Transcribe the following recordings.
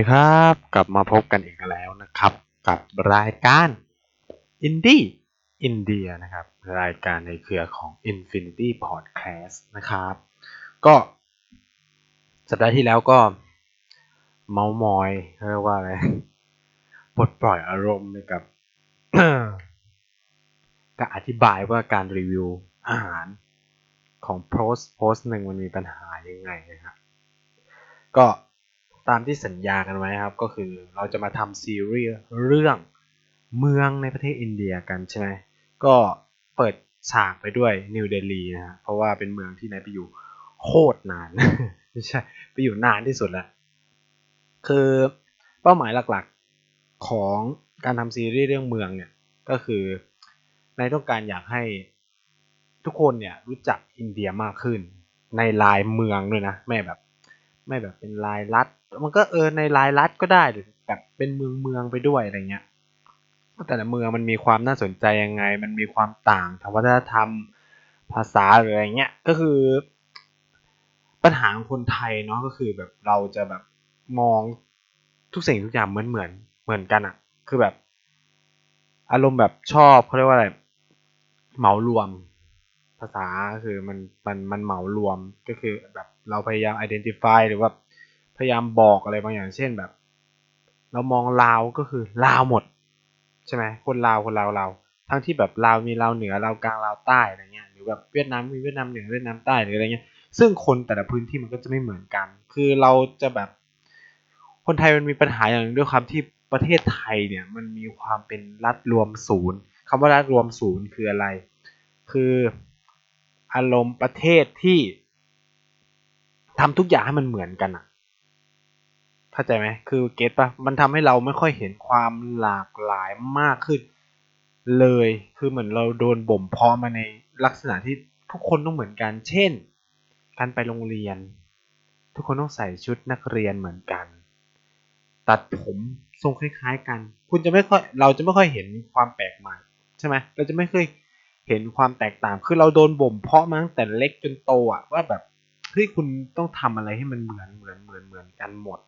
สวัสดีครับ กลับมาพบกันอีกแล้วนะครับ กับรายการ Indie India นะครับ รายการในเครือของ Infinity Podcast นะครับ ก็สัปดาห์ที่แล้วก็เมามอยเรียกว่าอะไรปลดปล่อยอารมณ์กับก็อธิบายว่าการรีวิวอาหารของโพสต์โพสต์หนึ่งมันมีปัญหายังไงนะครับก็ ตามที่สัญญากันไว้ครับ ก็คือเราจะมาทำซีรีส์เรื่องเมืองในประเทศอินเดียกันใช่ไหมก็เปิดฉากไปด้วยนิวเดลีนะฮะเพราะว่าเป็นเมืองที่นายไปอยู่โคตรนานไม่ใช่ไปอยู่นานที่สุดแล้วคือเป้าหมายหลักๆของการทำซีรีส์เรื่องเมืองเนี่ยก็คือนายต้องการอยากให้ทุกคนเนี่ยรู้จักอินเดียมากขึ้นในลายเมืองด้วยนะ ไม่แบบ ไม่แบบเป็นลายลัดมันก็เออในลายลัดก็ได้หรือแบบเป็นเมืองเมืองไปด้วยอะไรเงี้ยแต่ละเมืองมันมีความน่าสนใจยังไง มันมีความต่างทางวัฒนธรรมภาษาหรืออะไรเงี้ยก็คือ ปัญหาของคนไทยเนาะก็คือแบบเราจะแบบมองทุกสิ่งทุกอย่างเหมือนเหมือนเหมือนกันอะคือแบบ อารมณ์แบบชอบเขาเรียกว่าอะไรเหมารวม ภาษาคือมันมันมันเหมารวมก็คือแบบเราพยายาม identify หรือว่าพยายามบอกอะไรบางอย่างเช่นแบบ เรามองลาวก็คือลาวหมด ใช่ไหมคนลาวคนลาวเราทั้งที่แบบลาวมีลาวเหนือลาวกลางลาวใต้อะไรเงี้ยหรือแบบเวียดนามมีเวียดนามเหนือเวียดนามใต้หรืออะไรเงี้ยซึ่งคนแต่ละพื้นที่มันก็จะไม่เหมือนกัน คือเราจะแบบ คนไทยมันมีปัญหาอย่างนึงด้วยความที่ประเทศไทยเนี่ยมันมีความเป็นรัฐรวมศูนย์คำว่ารัฐรวมศูนย์คืออะไร คือ อารมณ์ประเทศที่ทำทุกอย่างให้มันเหมือนกันอะเข้าใจไหมคือเก็ตปะมันทำให้เราไม่ค่อยเห็นความหลากหลายมากขึ้น เลยคือเหมือนเราโดนบ่มเพาะมาในลักษณะที่ทุกคนต้องเหมือนกัน เช่น การไปโรงเรียน ทุกคนต้องใส่ชุดนักเรียนเหมือนกัน ตัดผมทรงคล้ายๆกัน คุณจะไม่ค่อยเราจะไม่ค่อยเห็นความแปลกใหม่ ใช่ไหมเราจะไม่เคย เห็นความแตกต่างคือเราโดนบ่มเพาะมาตั้งแต่เล็กจนโตอะว่าแบบเฮ้ยคุณต้องทำอะไรให้มันเหมือนเหมือนเหมือนเหมือนกันหมด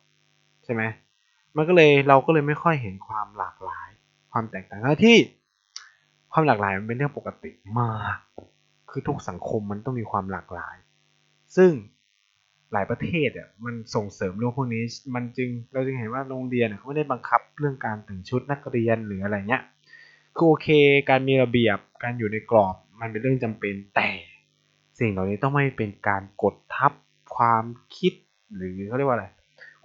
ใช่ไหมมันก็เลยเราก็เลยไม่ค่อยเห็นความหลากหลาย ความแตกต่างที่ ความหลากหลายมันเป็นเรื่องปกติมากคือทุกสังคมมันต้องมีความหลากหลาย ซึ่งหลายประเทศอะมันส่งเสริมเรื่องพวกนี้ มันจึงเราจึงเห็นว่าโรงเรียนเขาไม่ได้บังคับเรื่องการแต่งชุดนักเรียนหรืออะไรเงี้ย คือโอเค การมีระเบียบการอยู่ในกรอบมันเป็นเรื่องจำเป็นแต่ สิ่งเหล่านี้ต้องไม่เป็นการกดทับความคิดหรือเขาเรียกว่าอะไร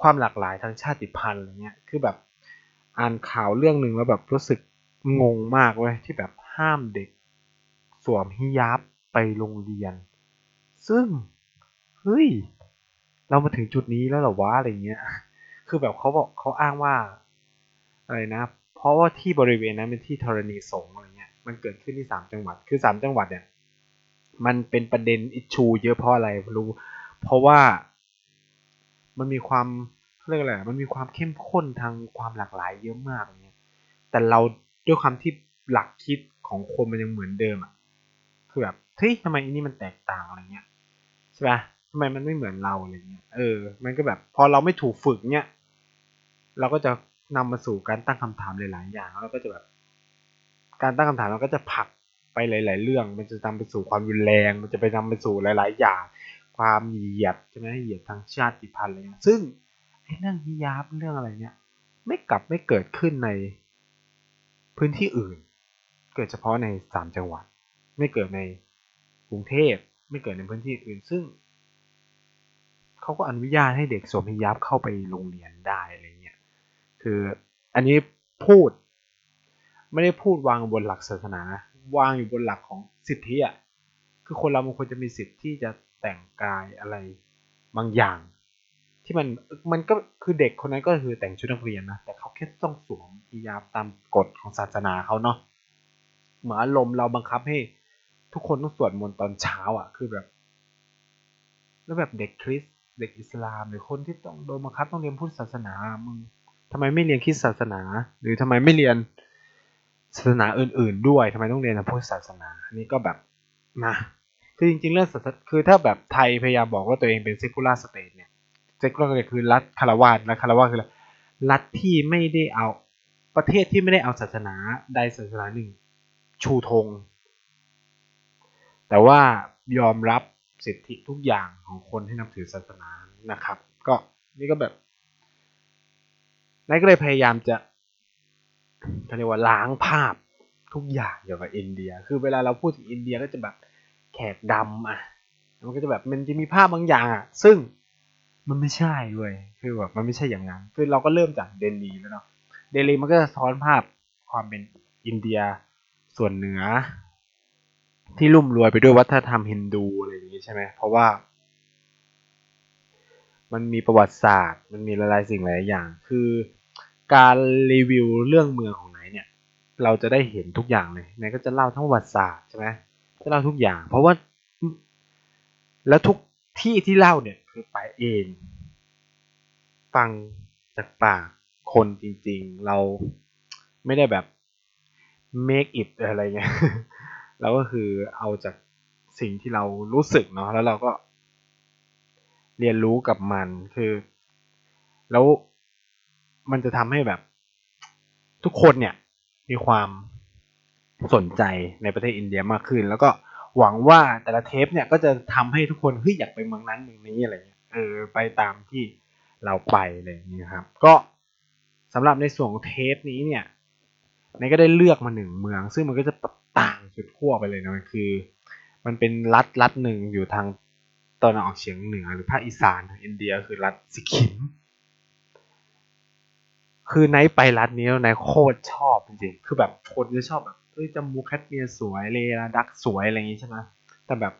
ความหลากหลายทางชาติพันธุ์อะไรเงี้ยคือแบบอ่านข่าวเรื่องหนึ่งแล้วแบบรู้สึกงงมากเว้ยที่แบบห้ามเด็กสวมฮิญาบไปโรงเรียน ซึ่งเฮ้ยเรามาถึงจุดนี้แล้วหรอวะอะไรเงี้ย คือแบบเขาบอกเขาอ้างว่า อะไรนะ เพราะว่าที่บริเวณนั้นเป็นที่ธรณีสงฆ์อะไรเงี้ยมันเกิดขึ้นที่สามจังหวัดคือสามจังหวัดเนี่ยมันเป็นประเด็นอิชูเยอะเพราะอะไรรู้ เพราะว่ามันมีความเรียกอะไรมันมีความเข้มข้นทางความหลากหลายเยอะมากเงี้ยแต่เราด้วยความที่หลักคิดของคนมันยังเหมือนเดิมอะคือแบบเฮ้ยทำไมอันนี้มันแตกต่างอะไรเงี้ยใช่ปะทำไมมันไม่เหมือนเราอะไรเงี้ยเออ มันก็แบบ พอเราไม่ถูกฝึกเนี่ยเราก็จะ นำมาสู่การตั้งคำถามหลาย ๆ อย่างแล้วก็จะแบบ การตั้งคำถามเราก็จะผลักไปหลาย ๆ เรื่อง มันจะนำไปสู่ความรุนแรง มันจะไปนำไปสู่หลาย ๆ อย่าง ความเหยียดใช่ไหมเหยียดทางชาติพันธุ์อะไรเงี้ยซึ่งไอ้เรื่องฮิญาบเรื่องอะไรเนี่ย ไม่กลับไม่เกิดขึ้นในพื้นที่อื่น เกิดเฉพาะในสามจังหวัด ไม่เกิดในกรุงเทพไม่เกิดในพื้นที่อื่น ซึ่งเขาก็อนุญาตให้เด็กสวมฮิญาบเข้าไปโรงเรียนได้ คือ อันนี้พูด ไม่ได้พูดวางบนหลักศาสนา วางอยู่บนหลักของสิทธิอะคือคนเรามันควรจะมีสิทธิ์ที่จะแต่งกายอะไรบางอย่าง ที่มันมันก็คือเด็กคนนั้นก็คือแต่งชุดนักเรียนนะแต่เขาแค่ต้องสวมฮิญาบตามกฎของศาสนาเขาเนาะเหมือนอารมณ์เราบังคับให้ ทุกคนต้องสวดมนต์ตอนเช้าอะ คือแบบ แล้วแบบเด็กคริสเด็กอิสลามหรือคนที่ต้องโดนบังคับต้องเรียนพุทธศาสนามึง ทำไมไม่เรียนคริสตศาสนา หรือทำไมไม่เรียนศาสนาอื่น ๆ ด้วยทำไมต้องเรียนพุทธศาสนาอันนี้ก็แบบนะคือจริงๆเรื่องศาสนาคือถ้าแบบไทยพยายามบอกว่าตัวเองเป็น secular state เนี่ย secular state คือรัฐฆราวาสรัฐฆราวาสคือรัฐที่ไม่ได้เอาประเทศที่ไม่ได้เอาศาสนาใดศาสนาหนึ่ง ชูธง แต่ว่ายอมรับสิทธิทุกอย่างของคนที่นับถือศาสนานะครับ ก็นี่ก็แบบ นายก็เลยพยายามจะเขาเรียกว่าล้างภาพทุกอย่างเกี่ยวกับอินเดีย คือเวลาเราพูดถึงอินเดียก็จะแบบแขกดำอะ มันก็จะแบบมันจะมีภาพบางอย่างอะ ซึ่งมันไม่ใช่เว้ย คือแบบมันไม่ใช่อย่างนั้น คือเราก็เริ่มจากเดลีแล้วเนาะ เดลีมันก็จะซ้อนภาพความเป็นอินเดียส่วนเหนือ ที่รุ่มรวยไปด้วยวัฒนธรรมฮินดูอะไรอย่างนี้ใช่ไหม เพราะว่า มันมีประวัติศาสตร์ มันมีหลายๆสิ่งหลายอย่าง คือ การรีวิวเรื่องเมืองของไหนเนี่ย เราจะได้เห็นทุกอย่างเลยไหนก็จะเล่าทั้งประวัติศาสตร์ใช่ไหมจะเล่าทุกอย่าง เพราะว่า แล้วทุกที่ที่เล่าเนี่ยคือไปเอง ฟังจากปากคนจริง ๆ เราไม่ได้แบบ make it อะไรเงี้ยเราก็คือเอาจากสิ่งที่เรารู้สึกเนาะแล้วเราก็เรียนรู้กับมันคือ แล้ว มันจะทำให้แบบ ทุกคนเนี่ยมีความสนใจในประเทศอินเดียมากขึ้น แล้วก็หวังว่าแต่ละเทปเนี่ยก็จะทำให้ทุกคนเฮ้ยอยากไปเมืองนั้นเมืองนี้อะไรเงี้ยเออไปตามที่เราไปอะไรอย่างนี้ครับ ก็สำหรับในส่วนของเทปนี้เนี่ยนายก็ได้เลือกมาหนึ่งเมือง ซึ่งมันก็จะต่างสุดขั้วไปเลยนะมันคือ มันเป็นรัฐรัฐหนึ่งอยู่ทางตอนออกเฉียงเหนือหรือภาคอีสานองอินเดียคือรัฐสิกิม คือไนท์ไปรัฐนี้แล้วนายโคตรชอบจริงๆ คือแบบคนจะชอบแบบเฮ้ยจมูกแคทเมียสวยเลลาดักสวยอะไรอย่างงี้ใช่ไหมแต่แบบ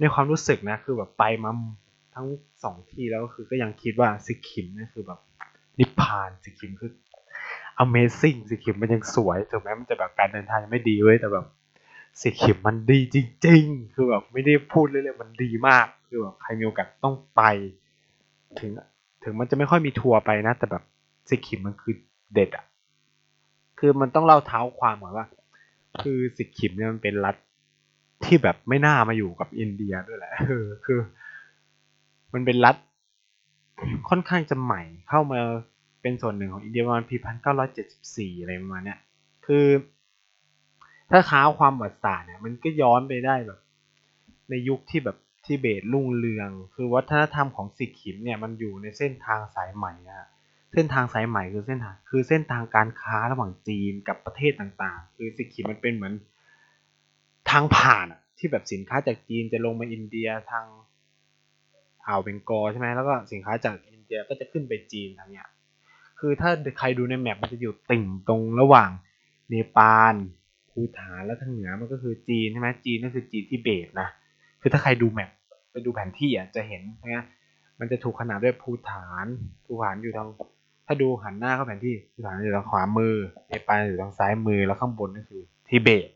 ในความรู้สึกนะ คือแบบไปมาทั้งสองที่แล้วคือก็ยังคิดว่าสิกิมนี่คือแบบนิพพานสิกิมคือ Amazing สิกิมมันยังสวยถึงแม้มันจะแบบการเดินทางยังไม่ดีเว้ยแต่แบบสิกิมมันดีจริง ๆ คือแบบไม่ได้พูดเรื่อยมันดีมาก คือแบบใครมีโอกาสต้องไป ถึง ถึงมันจะไม่ค่อยมีทัวร์ไปนะ แต่แบบสิกิมมันคือเด็ดอะคือมันต้องเล่าเท้าความก่อนว่า คือสิกิมเนี่ยมันเป็นรัฐที่แบบไม่น่ามาอยู่กับอินเดียด้วยแหละเออคือ มันเป็นรัฐค่อนข้างจะใหม่เข้ามาเป็นส่วนหนึ่งของอินเดียประมาณปีพันเก้าร้อยเจ็ดสิบสี่อะไรประมาณเนี้ยคือ ถ้าค้าความประวัติศาสตร์เนี่ยมันก็ย้อนไปได้แบบ ในยุคที่แบบ ทิเบตรุ่งเรือง คือวัฒนธรรมของสิกิมเนี่ยมันอยู่ในเส้นทางสายใหม่อะเส้นทางสายใหม่คือเส้นทางคือเส้นทางการค้าระหว่างจีนกับประเทศต่างๆ คือสิกิมมันเป็นเหมือนทางผ่านอะที่แบบสินค้าจากจีนจะลงมาอินเดียทางอ่าวเบงกอลใช่ไหมแล้วก็สินค้าจากอินเดียก็จะขึ้นไปจีนทางเนี้ยคือถ้าใครดูในแมปมันจะอยู่ติ่งตรงระหว่างเนปาลภูฐานแล้วทางเหนือมันก็คือจีนใช่ไหมจีนก็คือจีนที่เบตนะ คือถ้าใครดูแมปไปดูแผนที่อะจะเห็นนะมันจะถูกขนาดด้วยภูฐานภูฐานอยู่ทางถ้าดูหันหน้าเข้าแผนที่ภูฐานอยู่ทางขวามือเนปาลอยู่ทางซ้ายมือแล้วข้างบนก็คือทิเบต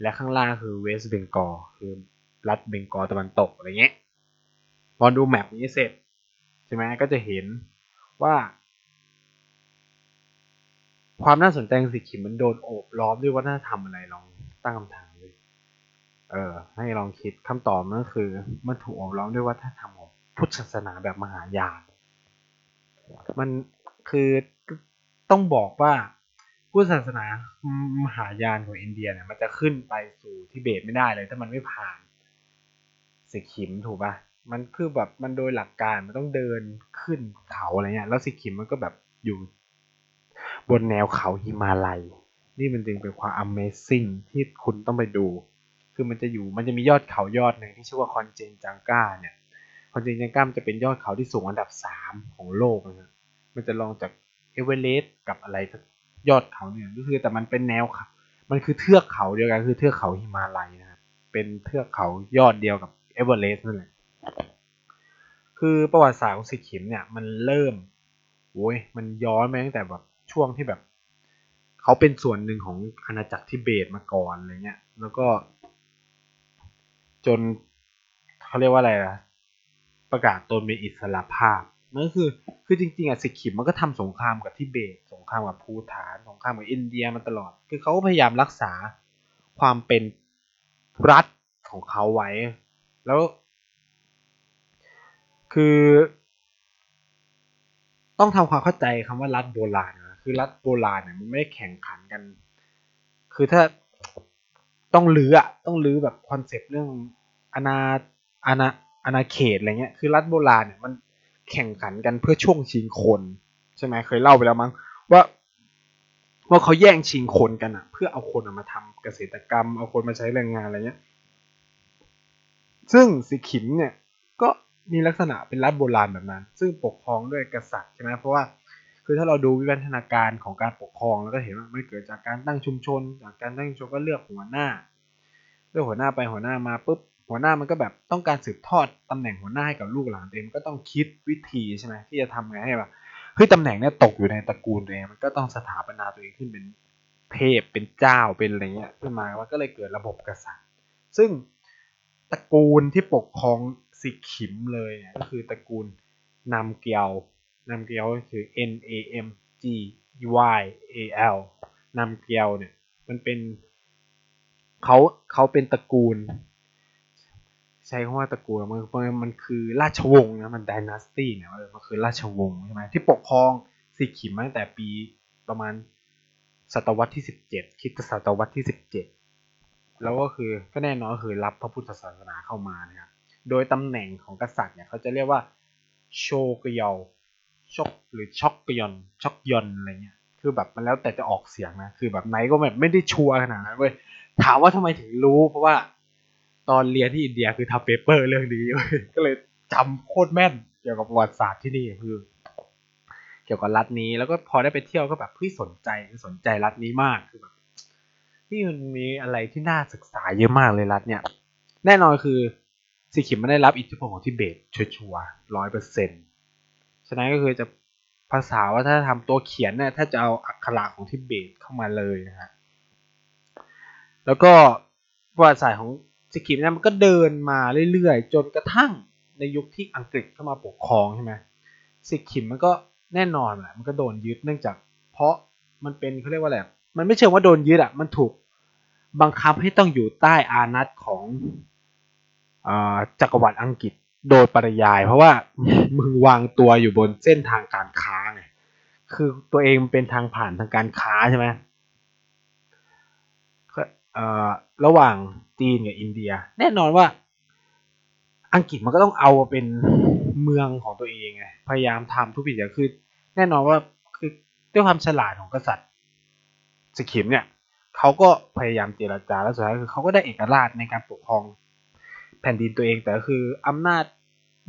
และข้างล่างคือเวสต์เบงกอลคือรัฐเบงกอลตะวันตกอะไรเงี้ยพอดูแมปนี้เสร็จใช่ไหมก็จะเห็นว่า ความน่าสนใจของสิกิมมันโดนโอบล้อมด้วยวัฒนธรรมอะไรลองตั้งคำถาม เออให้ลองคิดคำตอบนั่นคือมันถูกอบล้อมด้วยวัฒนธรรมของพุทธศาสนาแบบมหายานมันคือต้องบอกว่าพุทธศาสนามหายานของอินเดียเนี่ยมันจะขึ้นไปสู่ทิเบตไม่ได้เลย ถ้ามันไม่ผ่านสิกิมถูกปะมันคือแบบมันโดยหลักการมันต้องเดินขึ้นเขาอะไรเงี้ยแล้วสิกิมมันก็แบบอยู่บนแนวเขาหิมาลัย นี่มันจึงเป็นความ Amazing ที่คุณต้องไปดู คือมันจะอยู่มันจะมียอดเขายอดหนึ่งที่ชื่อว่าคอนเจนจังก้าเนี่ยคอนเจนจังก้ามันจะเป็นยอดเขาที่สูงอันดับสามของโลกนะครับมันจะรองจากเอเวอเรสต์กับอะไรยอดเขาเนี่ยก็คือแต่มันเป็นแนวเขามันคือเทือกเขาเดียวกันคือเทือกเขาหิมาลัยนะครับเป็นเทือกเขายอดเดียวกับเอเวอเรสต์นั่นแหละคือประวัติศาสตร์ของสิกิมเนี่ยมันเริ่มโว้ยมันย้อนไปตั้งแต่แบบช่วงที่แบบ เขาเป็นส่วนหนึ่งของอาณาจักรทิเบตมาก่อนอะไรเงี้ย แล้วก็ จนเขาเรียกว่าอะไรล่ะประกาศตนเป็นอิสระภาพนั่นคือคือจริงๆอะสิกิมมันก็ทำสงครามกับทิเบต สงครามกับภูฐาน สงครามกับอินเดียมาตลอด คือเขาก็พยายามรักษาความเป็นรัฐของเขาไว้ แล้ว คือ ต้องทำความเข้าใจคำว่ารัฐโบราณนะคือรัฐโบราณเนี่ยมันไม่แข่งขันกัน คือถ้าต้องลื้ออะต้องลื้อแบบคอนเซปต์เรื่อง อาณาอาณาอาณาเขตอะไรเงี้ยคือรัฐโบราณเนี่ยมันแข่งขันกันเพื่อช่วงชิงคนใช่ไหมเคยเล่าไปแล้วมั้งว่าว่าเขาแย่งชิงคนกันอะเพื่อเอาคนมาทำเกษตรกรรมเอาคนมาใช้แรงงานอะไรเงี้ย ซึ่งสิขิมเนี่ยก็มีลักษณะเป็นรัฐโบราณแบบนั้น ซึ่งปกครองด้วยกษัตริย์ใช่ไหมเพราะว่าคือถ้าเราดูวิวัฒนาการของการปกครองแล้วก็เห็นว่ามันเกิดจากการตั้งชุมชน จากการตั้งชุมชนก็เลือกหัวหน้าเลือกหัวหน้าไปหัวหน้ามาปุ๊บ หัวหน้ามันก็แบบต้องการสืบทอดตำแหน่งหัวหน้าให้กับลูกหลานเองก็ต้องคิดวิธีใช่ไหมที่จะทำไงให้แบบเฮ้ยตำแหน่งเนี้ยตกอยู่ในตระกูลตัวเองมันก็ต้องสถาปนาตัวเองขึ้นเป็นเทพเป็นเจ้าเป็นอะไรเงี้ยขึ้นมามันก็เลยเกิดระบบกษัตริย์ ซึ่งตระกูลที่ปกครองสิขิมเลยเนี่ยก็คือตระกูลนำเกียวนำเกียวก็คือ N A M G Y A L นำเกียวเนี่ยมันเป็นเขาเขาเป็นตระกูล ใช้คำว่าตระกูลมันมันคือราชวงศ์นะมันดินาสตี้เนี่ยมันคือราชวงศ์ใช่ไหมที่ปกครองสิขิมาตั้งแต่ปีประมาณศตวรรษที่17คิดศตวรรษที่17แล้วก็คือก็แน่นอนคือรับพระพุทธศาสนาเข้ามานะครับโดยตำแหน่งของกษัตริย์เนี่ยเขาจะเรียกว่าโชกยอชกหรือช็อกยอนช็อกยอนอะไรเงี้ยคือแบบมันแล้วแต่จะออกเสียงนะคือแบบไหนก็แบบไม่ได้ชัวร์ขนาดนั้นเว้ยถามว่าทำไมถึงรู้เพราะว่า ตอนเรียนที่อินเดียคือทำเปเปอร์เรื่องนี้ก็เลยจำโคตรแม่นเกี่ยวกับประวัติศาสตร์ที่นี่คือ เกี่ยวกับรัฐนี้แล้วก็พอได้ไปเที่ยวก็แบบพี่สนใจสนใจรัฐนี้มากคือแบบที่มันมีอะไรที่น่าศึกษาเยอะมากเลยรัฐเนี่ย แน่นอนคือสีขิมไม่ได้รับอิทธิพลของทิเบตชัวร์ร้อยเปอร์เซ็นต์ฉะนั้นก็คือจะภาษาว่าถ้าทำตัวเขียนเนี่ยถ้าจะเอาอักขระของทิเบตเข้ามาเลยนะฮะแล้วก็ประวัติศาสตร์ของ กิมเนี่ยมันก็เดินมาเรื่อยๆ จนกระทั่งในยุคที่อังกฤษเข้ามาปกครองใช่ไหมสิกิมมันก็แน่นอนแหละมันก็โดนยึดเนื่องจาก เพราะมันเป็นเขาเรียกว่าอะไรมันไม่เชิงว่าโดนยึดอะมันถูกบังคับให้ต้องอยู่ใต้อานัตของจักรวรรดิอังกฤษโดยปริยาย เพราะว่ามึงวางตัวอยู่บนเส้นทางการค้าไงคือตัวเองเป็นทางผ่านทางการค้าใช่ไหมระหว่าง จีนกับอินเดีย แน่นอนว่า อังกฤษมันก็ต้องเอาเป็นเมืองของตัวเองไงพยายามทำทุกอย่างคือ แน่นอนว่าคือด้วยความฉลาดของกษัตริย์สกิมเนี่ยเขาก็พยายามเจรจาแล้วสุดท้ายคือเขาก็ได้เอกราชในการปกครองแผ่นดินตัวเอง แต่คืออำนาจ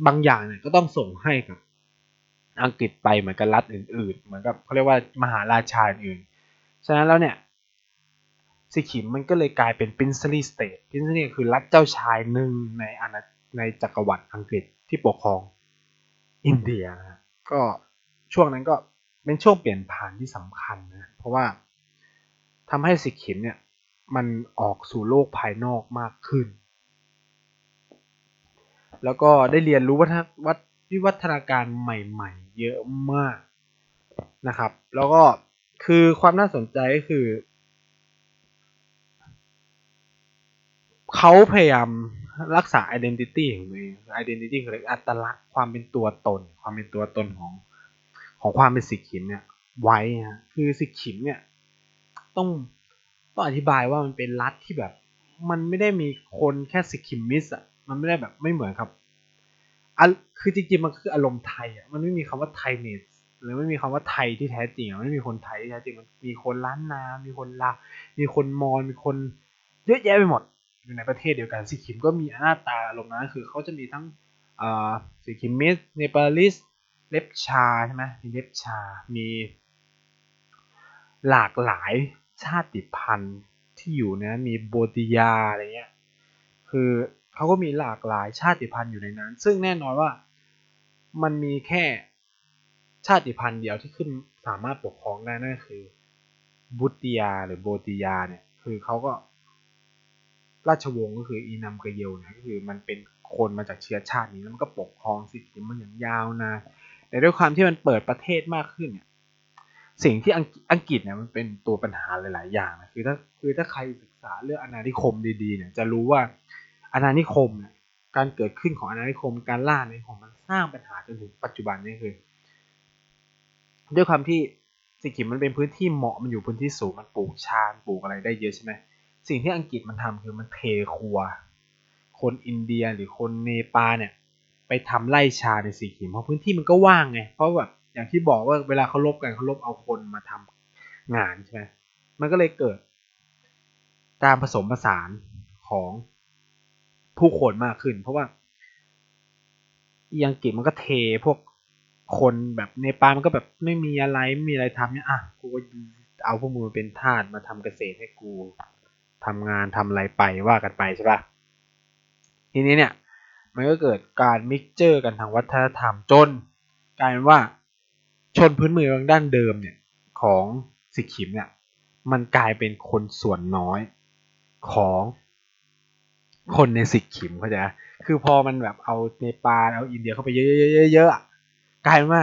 บางอย่างเนี่ยก็ต้องส่งให้กับอังกฤษไปเหมือนกับรัฐอื่น ๆ เหมือนกับเขาเรียกว่ามหาราชาอื่น ฉะนั้นแล้วเนี่ย สิขิมมันก็เลยกลายเป็น princely state princely คือรัฐเจ้าชายหนึ่งในอาณาในจักรวรรดิอังกฤษที่ปกครองอินเดียนะก็ช่วงนั้นก็เป็นช่วงเปลี่ยนผ่านที่สำคัญนะเพราะว่าทำให้สิขิมเนี่ยมันออกสู่โลกภายนอกมากขึ้น แล้วก็ได้เรียนรู้วัฒนวิวัฒนาการใหม่ๆ เยอะมากนะครับ แล้วก็คือความน่าสนใจก็คือ เขาพยายามรักษา identity ของตัวเอง identity คืออัตลักษณ์ความเป็นตัวตน ความเป็นตัวตนของของความเป็นสิกขิมเนี่ยไว้ฮะคือสิกขิมเนี่ยต้องต้องอธิบายว่ามันเป็นรัฐที่แบบ มันไม่ได้มีคนแค่สิกขิมมิสอะมันไม่ได้แบบไม่เหมือนครับอคือจริงๆมันคืออารมณ์ไทยอะมันไม่มีคำว่าไทยเนสหรือไม่มีคำว่าไทยที่แท้จริงอะไม่มีคนไทยที่แท้จริงมันมีคนล้านนา มีคนลา มีคนมอญมีคนเยอะแยะไปหมด อยู่ในประเทศเดียวกันสิคิมก็มีหน้าตาทรงนั้นคือเขาจะมีทั้ง Sikkimese Nepalese เลปชาใช่ไหมมีเลปชา มีหลากหลายชาติพันธุ์ที่อยู่นะมีโบติยาอะไรเงี้ยคือเขาก็มีหลากหลายชาติพันธุ์อยู่ในนั้น ซึ่งแน่นอนว่ามันมีแค่ชาติพันธุ์เดียวที่ขึ้นสามารถปกครองได้นั่นคือบุติยาหรือโบติยาเนี่ยคือเขาก็ ราชวงศ์ก็คืออีนัมกเยลนี่ยก็คือมันเป็นคนมาจากเชื้อชาตินี้แล้วมันก็ปกครองสิทธิมันอย่างยาวนานแต่ด้วยความที่มันเปิดประเทศมากขึ้นเนี่ยสิ่งที่อังกฤษเนี่ยมันเป็นตัวปัญหาหลาย ๆ อย่างนะคือถ้าคือถ้าใครศึกษาเรื่องอาณานิคมดีๆเนี่ยจะรู้ว่าอาณานิคมเนี่ยการเกิดขึ้นของอาณานิคมการล่าอาณานิคมมันสร้างปัญหาจนถึงปัจจุบันนี้คือด้วยความที่สิกิมมันเป็นพื้นที่เหมาะมันอยู่พื้นที่สูงมันปลูกชาญปลูกอะไรได้เยอะใช่ไหม สิ่งที่อังกฤษมันทำคือมันเทครัว คนอินเดียหรือคนเนปาลเนี่ย ไปทำไร่ชาในสีขิมเพราะพื้นที่มันก็ว่างไง เพราะแบบอย่างที่บอกว่าเวลาเขาลบกันเขาลบเอาคนมาทำงานใช่ไหมมันก็เลยเกิดการผสมผสานของผู้คนมากขึ้น เพราะว่าอังกฤษมันก็เทพวกคนแบบเนปาลมันก็แบบไม่มีอะไรไม่มีอะไรทำเนี่ยอะกูเอาพวกมึงมาเป็นทาสมาทำเกษตรให้กู ทำงานทำอะไรไปว่ากันไปใช่ปะทีนี้เนี่ยมันก็เกิดการ mixture กันทางวัฒนธรรมจนกลายเป็นว่าชนพื้นเมืองดั้งเดิมเนี่ยของสิกิมเนี่ยมันกลายเป็นคนส่วนน้อยของคนในสิกิมเข้าใจคือพอมันแบบเอาเนปาลเอาอินเดียเข้าไปเยอะๆกลายเป็นว่า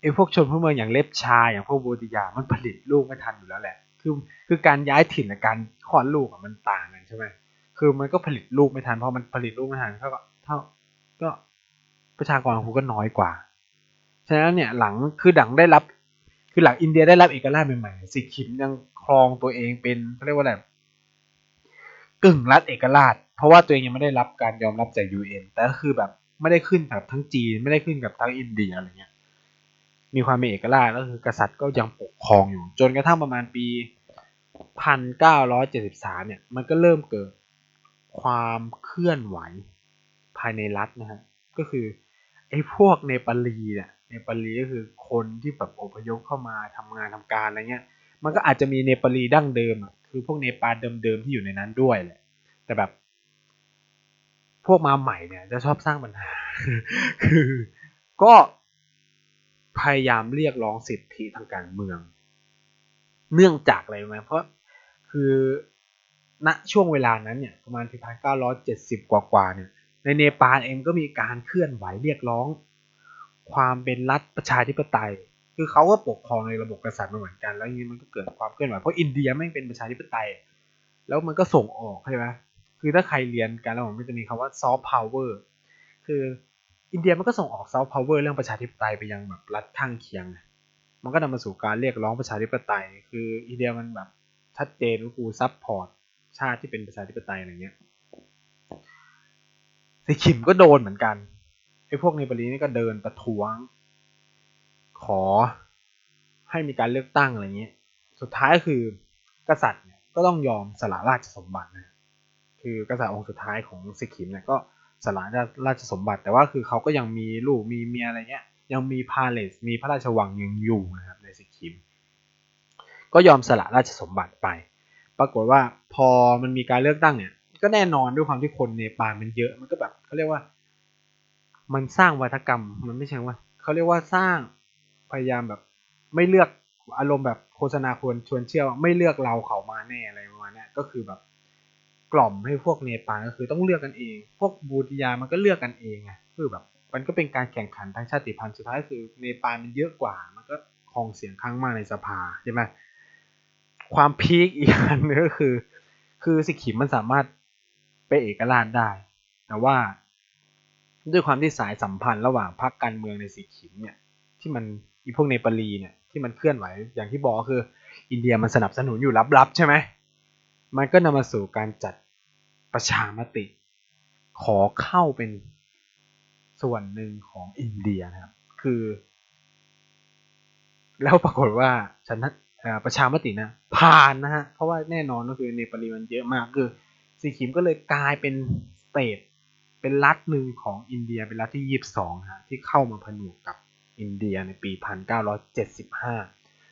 ไอ้พวกชนพื้นเมืองอย่างเล็บชาอย่างพวกโบติยามันผลิตลูกไม่ทันอยู่แล้วแหละ คือคือการย้ายถิ่นและการคลอดลูกมันต่างกันใช่ไหมคือมันก็ผลิตลูกไม่ทันเพราะมันผลิตลูกไม่ทันเท่าก็เท่าก็ประชากรของคุณก็น้อยกว่า ฉะนั้นเนี่ยหลังคือดังได้รับ คือหลังอินเดียได้รับเอกราชใหม่ๆสิกิมยังครองตัวเองเป็นเขาเรียกว่าอะไรกึ่งรัฐเอกราช เพราะว่าตัวเองยังไม่ได้รับการยอมรับจาก UN แต่ก็คือแบบไม่ได้ขึ้นกับทั้งจีนไม่ได้ขึ้นกับทั้งอินเดียอะไรเงี้ยมีความเป็นเอกราชก็คือกษัตริย์ก็ยังปกครองอยู่ จนกระทั่งประมาณปี พันเก้าร้อยเจ็ดสิบสามเนี่ยมันก็เริ่มเกิดความเคลื่อนไหวภายในรัฐนะฮะก็คือไอ้พวกเนปาลีเนี่ยเนปาลีก็คือคนที่แบบอพยพเข้ามาทำงานทำการอะไรเงี้ยมันก็อาจจะมีเนปาลีดั้งเดิมอะคือพวกเนปาลเดิมๆที่อยู่ในนั้นด้วยแหละแต่แบบ พวกมาใหม่เนี่ย จะชอบสร้างปัญหาคือก็พยายามเรียกร้องสิทธิทางการเมือง เนื่องจากอะไรไหมเพราะคือณช่วงเวลานั้นเนี่ยประมาณปีพันเก้าร้อยเจ็ดสิบกว่าๆเนี่ยในเนปาลเองก็มีการเคลื่อนไหวเรียกร้อง ความเป็นรัฐประชาธิปไตย คือเขาก็ปกครองในระบบกษัตริย์มาเหมือนกัน แล้วทีนี้มันก็เกิดความเคลื่อนไหวเพราะอินเดียไม่เป็นประชาธิปไตย แล้วมันก็ส่งออกใช่ไหมคือถ้าใครเรียนการแล้วมันจะมีคำว่าซอฟต์พาวเวอร์คืออินเดียมันก็ส่งออกซอฟต์พาวเวอร์เรื่องประชาธิปไตยไปยังแบบรัฐข้างเคียง มันก็นำมาสู่การเรียกร้องประชาธิปไตย คืออินเดียมันแบบชัดเจนว่ากู support ชาติที่เป็นประชาธิปไตยอะไรเงี้ยสิคิมก็โดนเหมือนกันไอ้พวกเนปาลีนี่ก็เดินประท้วง ขอให้มีการเลือกตั้งอะไรเงี้ยสุดท้ายคือกษัตริย์เนี่ยก็ต้องยอมสละราชสมบัตินะคือกษัตริย์องค์สุดท้ายของสิคิมเนี่ยก็สละราชสมบัติ แต่ว่าคือเขาก็ยังมีลูกมีเมียอะไรเงี้ย ยังมีพาเลสมีพระราชวังยังอยู่นะครับในสิคิม ก็ยอมสละราชสมบัติไป ปรากฏว่าพอมันมีการเลือกตั้งเนี่ย ก็แน่นอนด้วยความที่คนเนปาลมันเยอะมันก็แบบเขาเรียกว่า มันสร้างวัฒกรรมมันไม่ใช่ว่าเขาเรียกว่าสร้างพยายามแบบไม่เลือกอารมณ์แบบโฆษณาควรชวนเชื่อว่าไม่เลือกเราเขามาแน่อะไรประมาณนี้ก็คือแบบกล่อมให้พวกเนปาลก็คือต้องเลือกกันเอง พวกบูติยามันก็เลือกกันเองไงคือแบบ มันก็เป็นการแข่งขันทางชาติพันธุ์สุดท้ายคือเนปาลมันเยอะกว่า มันก็ครองเสียงข้างมากในสภาใช่ไหมความพีคอีกอันนึงก็คือ คือสิขิมมันสามารถเป็นเอกราชได้ แต่ว่าด้วยความที่สายสัมพันธ์ระหว่างพรรคการเมืองในสิขิมเนี่ยที่มันอีพวกเนปาลีเนี่ยที่มันเคลื่อนไหวอย่างที่บอกคือ อินเดียมันสนับสนุนอยู่ลับๆใช่ไหมมันก็นำมาสู่การจัดประชามติ ขอเข้าเป็น ส่วนหนึ่งของอินเดียนะครับ คือ แล้วปรากฏว่าชนะประชามตินะผ่านนะฮะ เพราะว่าแน่นอนก็คือในปริมาณเยอะมากคือสิกขิมก็เลยกลายเป็น state เป็นรัฐหนึ่งของอินเดียเป็นรัฐที่ยี่สิบสองฮะที่เข้ามาผนวกกับอินเดียในปีพันเก้าร้อยเจ็ดสิบห้า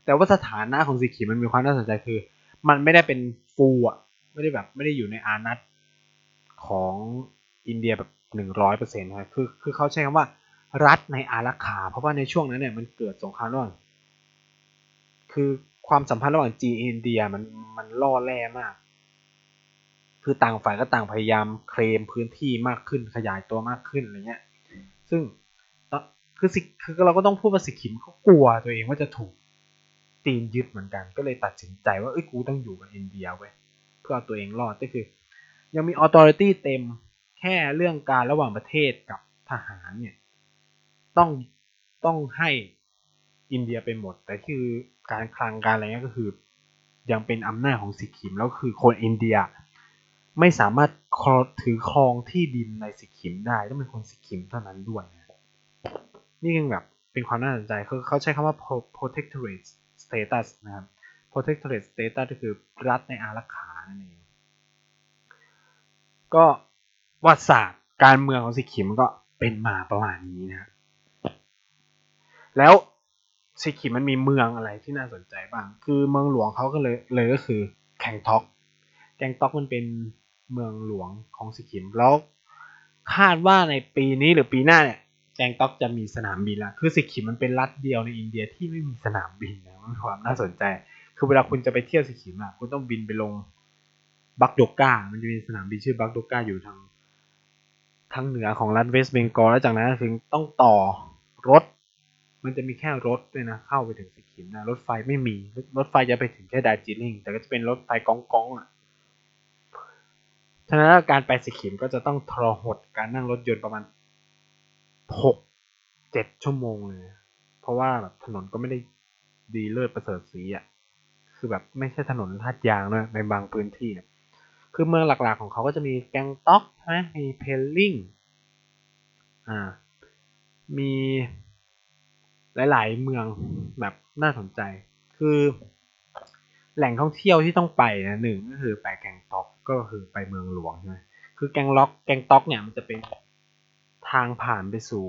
แต่ว่าสถานะของสิกขิมมันมีความน่าสนใจคือ มันไม่ได้เป็น full อะไม่ได้แบบไม่ได้อยู่ในอาณัติของอินเดียแบบ หนึ่งร้อยเปอร์เซ็นต์นะคือคือเขาใช้คำว่ารัฐในอารักขา เพราะว่าในช่วงนั้นเนี่ยมันเกิดสงครามระหว่างคือความสัมพันธ์ระหว่างจีนอินเดียมันมันล่อแร่มาก คือต่างฝ่ายก็ต่างพยายามเคลมพื้นที่มากขึ้นขยายตัวมากขึ้นอะไรเงี้ย ซึ่งคือสิคือเราก็ต้องพูดว่าสิขิมเขากลัวตัวเองว่าจะถูกจีนยึดเหมือนกัน ก็เลยตัดสินใจว่าเอ้ยกูต้องอยู่กับอินเดียเว้ยเพื่อเอาตัวเองรอดก็คือ ยังมีออโตเรตี้เต็ม ค่เรื่องการระหว่างประเทศกับทหารเนี่ยต้องต้องให้อินเดียไปหมด แต่คือการคลังการอะไรเงี้ยก็คือ ยังเป็นอำนาจของสิกขิมแล้วคือคนอินเดียไม่สามารถถือครองที่ดินในสิกขิมได้ต้องเป็นคนสิกขิมเท่านั้นด้วยนี่ยังแบบเป็นความน่าสนใจคือเขาใช้คำว่า protectorate status นะครับ protectorate status ก็คือรัฐในอารักขานั่นเองก็ วัติศาสตร์การเมืองของสิขิมก็เป็นมาประมาณนี้นะแล้วสิขิมมันมีเมืองอะไรที่น่าสนใจบ้าง คือเมืองหลวงเขาก็เลยเลยก็คือแคงท็อกแกงท็อกมันเป็นเมืองหลวงของสิขิมแล้วคาดว่าในปีนี้หรือปีหน้าเนี่ยแกงต็อกจะมีสนามบินละคือสิขิมมันเป็นรัฐเดียวในอินเดียที่ไม่มีสนามบินนะมันความน่าสนใจ คือเวลาคุณจะไปเที่ยวสิขิมอะคุณต้องบินไปลงบักโดก้า มันจะมีสนามบินชื่อบักโดก้าอยู่ทาง ทางเหนือของรัฐเวสต์เบงกอลแล้วจากนั้นถึงต้องต่อรถ มันจะมีแค่รถด้วยนะเข้าไปถึงสิกขิมนะรถไฟไม่มีรถไฟจะไปถึงแค่ดาจิลิงแต่ก็จะเป็นรถไฟกองกองอะฉะนั้นการไปสิกขิมก็จะต้องทรหดการนั่งรถยนต์ประมาณหกเจ็ดชั่วโมงเลย เพราะว่าแบบถนนก็ไม่ได้ดีเลิศประเสริฐสีอะคือแบบไม่ใช่ถนนลาดยางนะในบางพื้นที่เนี่ย คือเมืองหลักๆของเขาก็จะมีแกงต็อกใช่ไหมมีเพลลิงอ่า มีหลายๆเมืองแบบน่าสนใจ คือแหล่งท่องเที่ยวที่ต้องไปนะหนึ่งก็คือไปแกงต็อกก็คือไปเมืองหลวงใช่ไหมคือแกงล็อกแกงต็อกเนี่ยมันจะเป็นทางผ่านไปสู่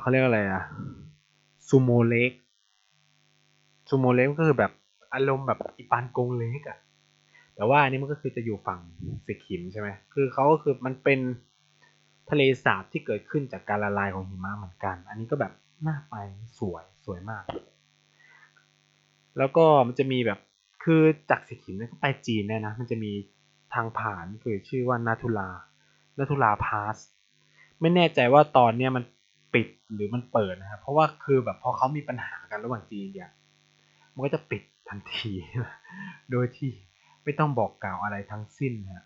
เขาเรียกอะไรอะซูโมเล็กซูโมเล็กก็คือแบบอารมณ์แบบอีปานกงเล็กอะ แต่ว่าอันนี้มันก็คือจะอยู่ฝั่งสิกิมใช่ไหมคือเขาก็คือมันเป็นทะเลสาบที่เกิดขึ้นจากการละลายของหิมะเหมือนกัน อันนี้ก็แบบน่าไปสวยสวยมาก แล้วก็มันจะมีแบบคือจากสิกิมเนี่ยก็ไปจีนเนี่นะ มันจะมีทางผ่านคือชื่อว่านาทุลานัทุลาพาสไม่แน่ใจว่าตอนเนี้ยมันปิดหรือมันเปิดนะครับ เพราะว่าคือแบบพอเขามีปัญหากันระหว่างจีนเนี่ยมันก็จะปิดทันที โดยที่ ไม่ต้องบอกกล่าวอะไรทั้งสิ้นนะ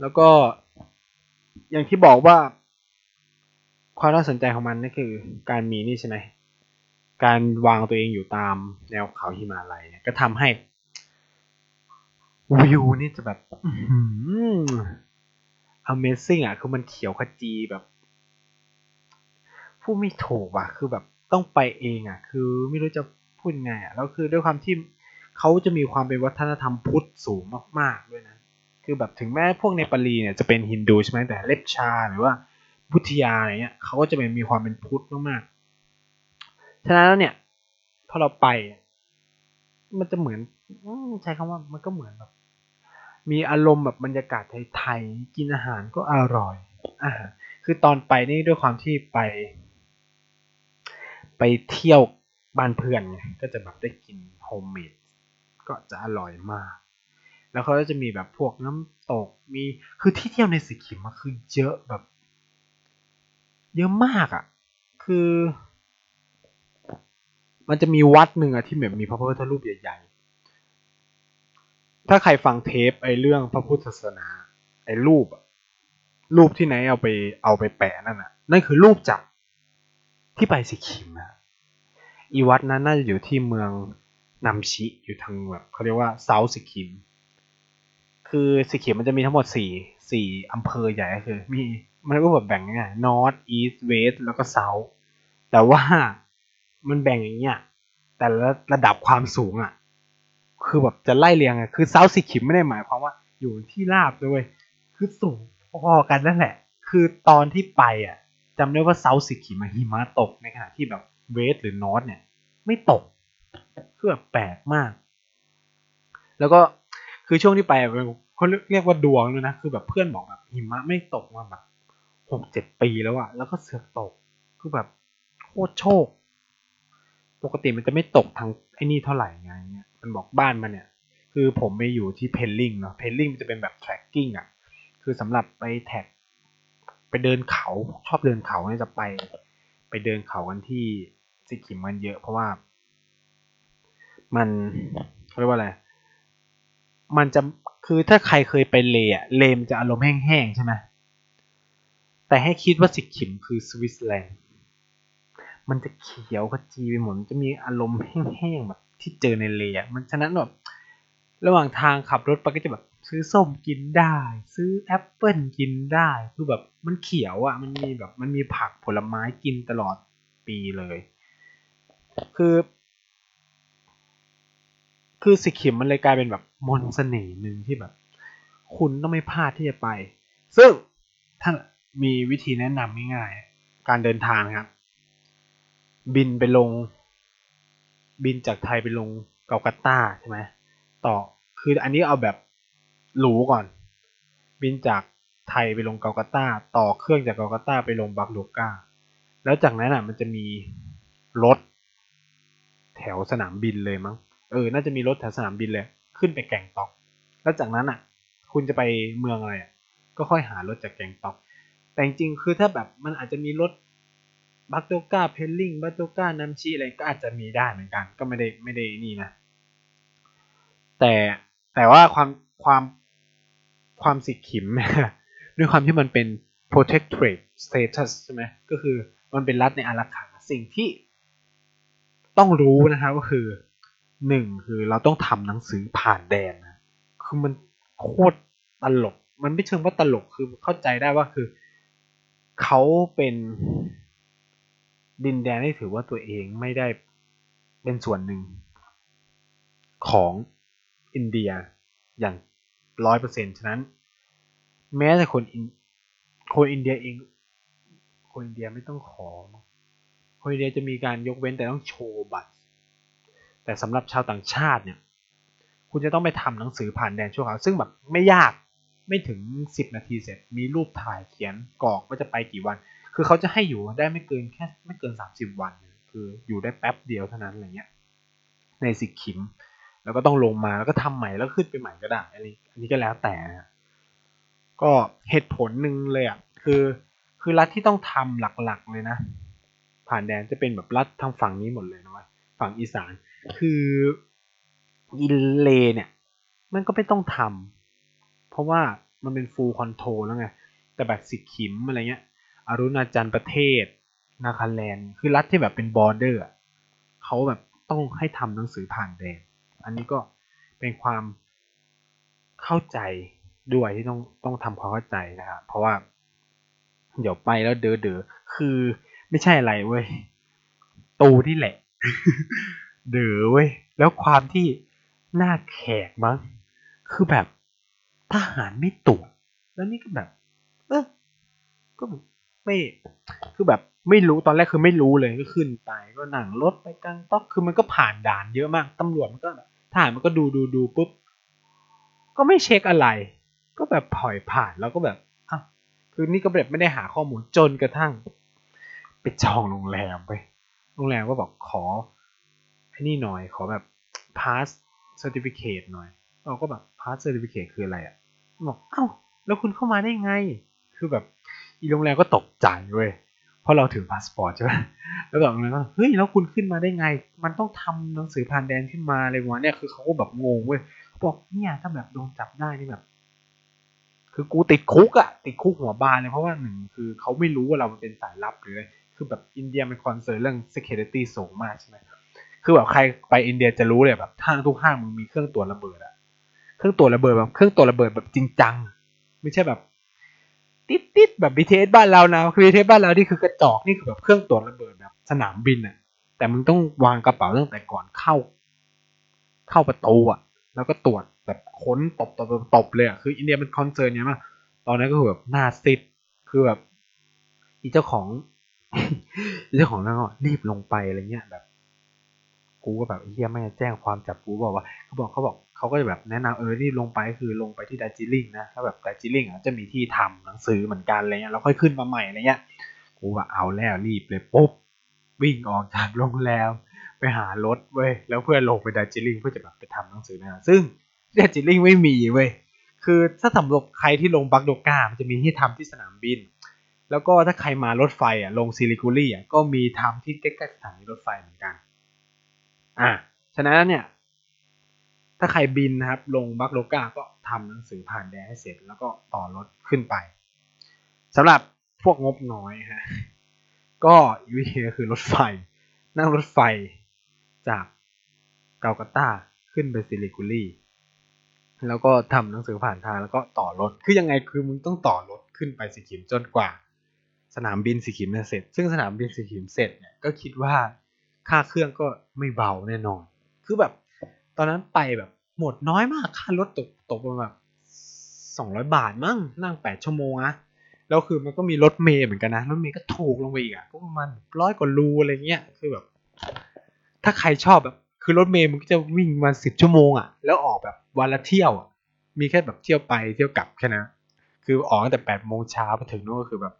แล้วก็อย่างที่บอกว่าความน่าสนใจของมันนี่คือการมีนี่ใช่ไหมการวางตัวเองอยู่ตามแนวเขาหิมาลัยก็ทำให้วิวนี่จะแบบ Amazing อะ คือมันเขียวขจีแบบพูดไม่ถูกว่ะ คือแบบต้องไปเองอะ คือไม่รู้จะพูดไงอะ แล้วคือด้วยความที่ เขาจะมีความเป็นวัฒนธรรมพุทธสูงมาก ๆ ด้วยนะ คือแบบถึงแม้พวกในปารีเนี่ยจะเป็นฮินดูใช่ไหมแต่เล็บชาหรือว่าพุทธยาอะไรเงี้ยเขาก็จะเป็นมีความเป็นพุทธมากๆ ฉะนั้นแล้วเนี่ยพอเราไป มันจะเหมือนใช้คำว่ามันก็เหมือนแบบ มีอารมณ์แบบบรรยากาศไทยๆกินอาหารก็อร่อยอ่าคือตอนไปนี่ด้วยความที่ไป ไปเที่ยวบ้านเพื่อนไงก็จะแบบได้กิน homemade ก็จะอร่อยมาก แล้วเขาก็จะมีแบบพวกน้ำตกมีคือที่เที่ยวในสิกิมมันคือเยอะแบบ เยอะมากอะ่ะ คือ มันจะมีวัดหนึ่งอะที่แบบมีพระพุทธรูปใหญ่ๆ ถ้าใครฟังเทปไอ้เรื่องพระพุทธศาสนา ไอ้รูปรูปที่ไหนเอาไปเอาไปแปะนั่นน่ะ นั่นคือรูปจากที่ไปสิคิมนะอีวัดนั้นน่าจะอยู่ที่เมือง นำชิอยู่ทางแบบเขาเรียกว่า South สิกขิม คือสิคิมมันจะมีทั้งหมดสี่สี่อำเภอใหญ่ก็คือ มีมันก็แบบแบ่งง่าย North East West แล้วก็ South แต่ว่ามันแบ่งอย่างเงี้ยแต่ละระดับความสูงอะ คือแบบจะไล่เรียงไงคือ South สิกขิมไม่ได้หมายความว่าอยู่ที่ราบด้วย คือสูงพอกันนั่นแหละ คือตอนที่ไปอะจำได้ว่าเซาสิคิมหิมะตกในขณะที่แบบเวสหรือนอร์ทเนี่ย ไม่ตก คือแบบแปลกมาก แล้วก็คือช่วงที่ไปเขาเรียกว่าดวงเลยนะ คือแบบเพื่อนบอกแบบหิมะไม่ตกมาแบบหกเจ็ดปีแล้วอะแล้วก็เสือกตก คือแบบโคตรโชค ปกติมันจะไม่ตกทางไอ้นี่เท่าไหร่ไงเนี่ยมันบอกบ้านมันเนี่ย คือผมไปอยู่ที่เพลลิงเนาะ เพลลิงมันจะเป็นแบบ tracking อะคือสำหรับไปแท็ก ไปเดินเขาชอบเดินเขาเนี่ยจะไป ไปเดินเขากันที่สิกิมมันเยอะ เพราะว่า มันเรียกว่าอะไร มันจะคือถ้าใครเคยไปเลอะเลมจะอารมณ์แห้งๆใช่ไหมแต่ให้คิดว่าสิกิมคือสวิตเซอร์แลนด์มันจะเขียวขจีไปหมดมันจะมีอารมณ์แห้งๆแบบที่เจอในเลอะมันฉะนั้นแบบระหว่างทางขับรถไปก็จะแบบซื้อส้มกินได้ ซื้อแอปเปิลกินได้คือแบบมันเขียวอะมันมีแบบมันมีผักผลไม้กินตลอดปีเลย คือ คือสิขิมมันเลยกลายเป็นแบบมนต์เสน่ห์หนึ่งที่แบบ คุณต้องไม่พลาดที่จะไป ซึ่งท่านมีวิธีแนะนำง่ายๆการเดินทางครับ บินไปลง บินจากไทยไปลงเกากัตาใช่ไหมต่อคืออันนี้เอาแบบหรูก่อน บินจากไทยไปลงเกากัตาต่อเครื่องจากเกากัตตาไปลงบักโดกาแล้วจากนั้นอะมันจะมีรถ แถวสนามบินเลยมั้ง เออ น่าจะมีรถแถวสนามบินเลย ขึ้นไปแก่งตอก แล้วจากนั้นอะ คุณจะไปเมืองอะไรอะ ก็ค่อยหารถจากแก่งตอก แต่จริงคือถ้าแบบมันอาจจะมีรถบักโดกาเพลลิงบักโดกานัมชีอะไรก็อาจจะมีได้เหมือนกัน ก็ไม่ได้ไม่ได้นี่นะ แต่แต่ว่าความความความสิขิม ด้วยความที่มันเป็น protectorate status ใช่ไหมก็คือมันเป็นรัฐในอารักขาสิ่งที่ต้องรู้นะครับก็คือ หนึ่งคือเราต้องทำหนังสือผ่านแดนนะคือมันโคตรตลก มันไม่เชิงว่าตลกคือเข้าใจได้ว่าคือเขาเป็นดินแดนที่ถือว่าตัวเองไม่ได้เป็นส่วนหนึ่งของอินเดียอย่างร้อยเปอร์เซ็นต์ฉะนั้น แม้แต่คนคนอินเดียเองคนอินเดียไม่ต้องขอคนอินเดียจะมีการยกเว้นแต่ต้องโชว์บัตร แต่สำหรับชาวต่างชาติเนี่ยคุณจะต้องไปทำหนังสือผ่านแดนชั่วคราวซึ่งแบบไม่ยากไม่ถึง 10 นาทีเสร็จ มีรูปถ่ายเขียนกรอกว่าจะไปกี่วัน คือเขาจะให้อยู่ได้ไม่เกินแค่ไม่เกิน 30 วัน คืออยู่ได้แป๊บเดียวเท่านั้นอะไรเงี้ยในสิกิม แล้วก็ต้องลงมาแล้วก็ทำใหม่แล้วขึ้นไปใหม่ก็ได้อันนี้อันนี้ก็แล้วแต่ ก็เหตุผลหนึ่งเลยอะคือคือรัฐที่ต้องทำหลักๆเลยนะ ผ่านแดนจะเป็นแบบรัฐทางฝั่งนี้หมดเลยนะว่าฝั่งอีสาน คือ inland เนี่ย มันก็ไม่ต้องทำเพราะว่ามันเป็น full control แล้วไง แต่แบบสิกขิมอะไรเงี้ยอรุณาจัลประเทศ นาคาแลนด์คือรัฐที่แบบเป็น border เขาแบบต้องให้ทำหนังสือผ่านแดน อันนี้ก็เป็นความเข้าใจด้วยที่ต้องต้องทำความเข้าใจนะครับเพราะว่า เดี๋ยวไปแล้วเดอเดอคือไม่ใช่อะไรเว้ยตูที่แหละ เด๋อเว้ยแล้วความที่หน้าแขกมั้งคือแบบทหารไม่ตรวจแล้วนี่ก็แบบ เออก็ไม่คือแบบไม่รู้ตอนแรกคือไม่รู้เลยก็ขึ้นไปก็หนังรถไปกลางต๊อกคือมันก็ผ่านด่านเยอะมากตำรวจมันก็ทหารมันก็ดูดูดูปุ๊บก็ไม่เช็คอะไร ก็แบบปล่อยผ่านแล้วก็แบบอะคือนี่ก็แบบไม่ได้หาข้อมูลจนกระทั่ง ไปจองโรงแรมไปโรงแรมก็บอกขอ ไอ้นี่หน่อยขอแบบ pass certificate หน่อย เราก็แบบ pass certificate คืออะไรอะ่ะบอกเอ้าแล้วคุณเข้ามาได้ไง คือแบบอีโรงแรมก็ตกใจเว้ยเพราะเราถือพาสปอร์ตใช่ไหมแล้วแบบนั้นก็เฮ้ยแล้วคุณขึ้นมาได้ไง มันต้องทำหนังสือผ่านแดนขึ้นมาเลยวันเนี่ยคือเขาก็แบบงงเว้ยบอกเนี่ยถ้าแบบโดนจับได้นี่แบบ คือกูติดคุกอะติดคุกหัวบานเลยเพราะว่าหนึ่งคือเขาไม่รู้ว่าเราเป็นสายลับหรืออะไรคือแบบอินเดียเป็นคอนเซิร์นเรื่อง security สูงมากใช่ไหม คือแบบใครไปอินเดียจะรู้เลยแบบห้างทุกห้างมันมีเครื่องตรวจระเบิดอะเครื่องตรวจระเบิดแบบเครื่องตรวจระเบิดแบบจริงจัง ไม่ใช่แบบติดติดแบบ BTS บ้านเรานะคือ BTS บ้านเรานี่คือกระจอกนี่คือแบบเครื่องตรวจระเบิดแบบสนามบินอะแต่มึงต้องวางกระเป๋าตั้งแต่ก่อนเข้า เข้าประตูอะแล้วก็ตรวจแบบค้นตบตบตบเลยอะคืออินเดียมัน concern เนี้ยมากตอนนั้นก็คือแบบหน้าซีดคือแบบอีเจ้าของเจ้าของนั่นก็รีบลงไปอะไรเงี้ยแบบ กูก็แบบเฮียไม่แจ้งความจับกูบอกว่าเขาบอกเขาบอกเขาก็จะแบบแนะนำเออรีบลงไปคือลงไปที่ดาจิลิงนะถ้าแบบดาจิลิงอะจะมีที่ทำหนังสือเหมือนกันอะไรเงี้ยแล้วค่อยขึ้นมาใหม่อะไรเงี้ยกูว่าเอาแล้วรีบเลยปุ๊บวิ่งออกจากโรงแรมไปหารถเว้ยแล้วเพื่อลงไปดาจิลิงเพื่อจะแบบไปทำหนังสือนะซึ่งดาจิลิงไม่มีเว้ยคือถ้าสำหรับใครที่ลงบักโดกามันจะมีที่ทำที่สนามบิน แล้วก็ถ้าใครมารถไฟอะลงซิลิกุรี่อะก็มีทำที่ใกล้ๆสถานีรถไฟเหมือนกัน อะฉะนั้นเนี่ย ถ้าใครบินนะครับ ลงบักโลกาก็ทำหนังสือผ่านแดนให้เสร็จแล้วก็ต่อรถขึ้นไปสำหรับพวกงบน้อยฮะก็วิธีก็คือรถไฟ นั่งรถไฟจากเกาลกัตาขึ้นไปซิลิกุรีแล้วก็ทำหนังสือผ่านทางแล้วก็ต่อรถ คือยังไงคือมึงต้องต่อรถขึ้นไปสิขิมจนกว่า สนามบินสิขิมจะเสร็จ ซึ่งสนามบินสิขิมเสร็จเนี่ยก็คิดว่า ค่าเครื่องก็ไม่เบาแน่นอน คือแบบ ตอนนั้นไปแบบหมดน้อยมาก ค่ารถตกตกประมาณแบบสองร้อยบาทมั้งนั่งแปดชั่วโมงนะแล้วคือมันก็มีรถเมย์เหมือนกันนะ รถเมย์ก็ถูกลงไปอีกอะก็ประมาณร้อยกว่ารูอะไรเงี้ย คือแบบ ถ้าใครชอบแบบ คือรถเมย์มันก็จะวิ่งมาสิบชั่วโมงอะแล้วออกแบบวันละเที่ยวอะมีแค่แบบเที่ยวไปเที่ยวกลับแค่นั้น คือออกตั้งแต่แปดโมงเช้าไปถึงนู่นก็คือแบบ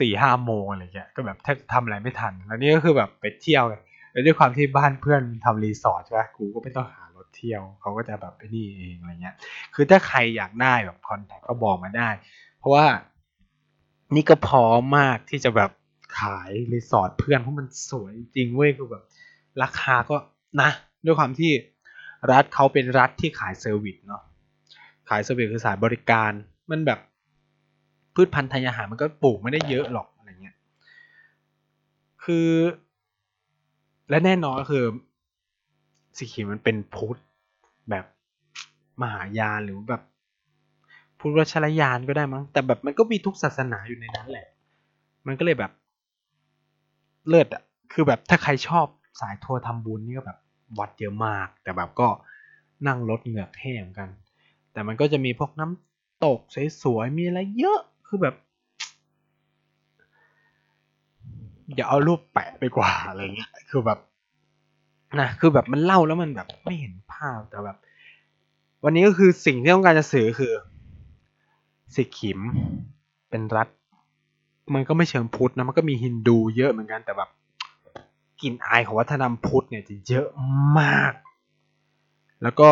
สี่ห้าโมงอะไรเงี้ยก็แบบแทบทำอะไรไม่ทัน แล้วนี่ก็คือแบบไปเที่ยวเลยแล้วด้วยความที่บ้านเพื่อนทำรีสอร์ทใช่ไหมกูก็ไม่ต้องหารถเที่ยวเขาก็จะแบบไปนี่เองอะไรเงี้ย คือถ้าใครอยากได้แบบ contact ก็บอกมาได้ เพราะว่านี่ก็พร้อมมากที่จะแบบขายรีสอร์ทเพื่อนเพราะมันสวยจริงเว้ยคือแบบราคาก็นะ ด้วยความที่รัฐเขาเป็นรัฐที่ขาย service เนาะขาย service คือสายบริการมันแบบ พืชพันธุ์ทางอาหารมันก็ปลูกไม่ได้เยอะหรอกอะไรเงี้ย คือ และแน่นอนก็คือสิขีมันเป็นพุทธแบบมหายานหรือแบบพุทธวชรยานก็ได้มั้ง แต่แบบมันก็มีทุกศาสนาอยู่ในนั้นแหละ มันก็เลยแบบเลิศอะคือแบบถ้าใครชอบสายทัวร์ทำบุญนี่ก็แบบวัดเยอะมาก แต่แบบก็นั่งรถเหงือกแห้งกัน แต่มันก็จะมีพวกน้ำตกสวยๆมีอะไรเยอะ คือแบบ อย่าเอารูปแปะไปกว่าอะไรเงี้ย คือแบบนะคือแบบมันเล่าแล้วมันแบบไม่เห็นภาพแต่แบบ วันนี้ก็คือสิ่งที่ต้องการจะสื่อคือ สิขิมเป็นรัฐ มันก็ไม่เชิงพุทธนะมันก็มีฮินดูเยอะเหมือนกันแต่แบบกลิ่นอายของวัฒนธรรมพุทธเนี่ยจะเยอะมาก แล้วก็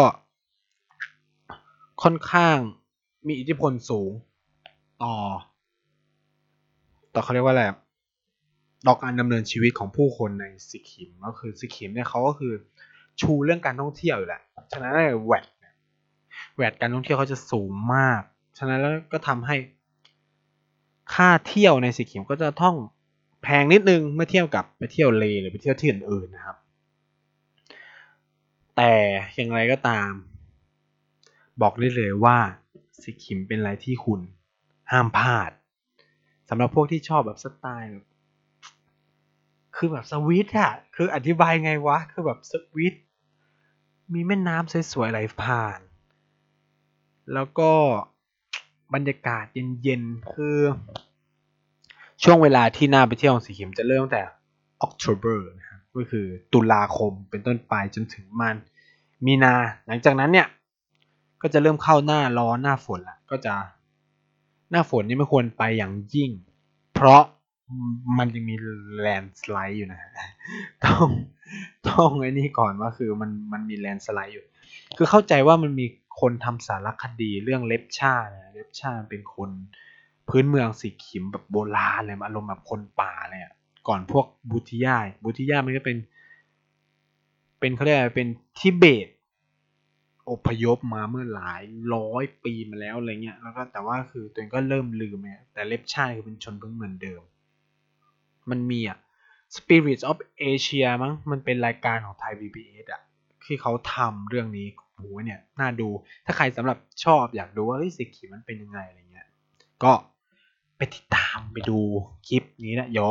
ค่อนข้างมีอิทธิพลสูง ต่อ ต่อเขาเรียกว่าอะไรต่อการดำเนินชีวิตของผู้คนในสิกิมก็คือสิกิมเนี่ยเขาก็คือชูเรื่องการท่องเที่ยวอยู่แหละฉะนั้นแวดแวดการท่องเที่ยวเขาจะสูงมาก ฉะนั้นแล้วก็ทำให้ค่าเที่ยวในสิกิมก็จะต้องแพงนิดนึงเมื่อเทียบกับไปเที่ยวเลหรือไปเที่ยวที่อื่นๆนะครับ แต่อย่างไรก็ตาม บอกได้เลยว่าสิกิมเป็นอะไรที่คุณ ห้ามพลาดสำหรับพวกที่ชอบแบบสไตล์แบบคือแบบสวิตอะคืออธิบายไงวะ คือแบบสวิตมีแม่น้ำสวยๆไหลผ่าน แล้วก็บรรยากาศเย็นๆ คือ ช่วงเวลาที่น่าไปเที่ยวของสีเข็มจะเริ่มตั้งแต่ October นะครับก็คือตุลาคมเป็นต้นไปจนถึงมัน มีนา หลังจากนั้นเนี่ย ก็จะเริ่มเข้าหน้าร้อนหน้าฝนละก็จะ หน้าฝนนี่ไม่ควรไปอย่างยิ่ง เพราะมันยังมีแลนสไลด์อยู่นะ ต้องต้องไอ้นี่ก่อนว่าคือมันมันมีแลนสไลด์อยู่ คือเข้าใจว่ามันมีคนทำสารคดีเรื่องเล็บชานะเล็บชาเป็นคนพื้นเมืองสีขิมแบบโบราณเลยอารมณ์แบบคนป่าเลยอะก่อนพวกบูติยาบูติยามันก็เป็น เป็นเขาเรียกเป็นทิเบต อพยพมาเมื่อหลายร้อยปีมาแล้วอะไรเงี้ยแล้วก็แต่ว่าคือตัวเองก็เริ่มลืมเนี่ยแต่เล็บชาคือเป็นชนเพิ่งเหมือนเดิม มันมีอะ Spirit of Asia มั้งมันเป็นรายการของไทย PBS อะที่เขาทำเรื่องนี้โหเนี่ยน่าดูถ้าใครสำหรับชอบอยากดูว่าเฮ้ยสิกิมันเป็นยังไงอะไรเงี้ยก็ไปติดตามไปดูคลิปนี้นะเดี๋ยว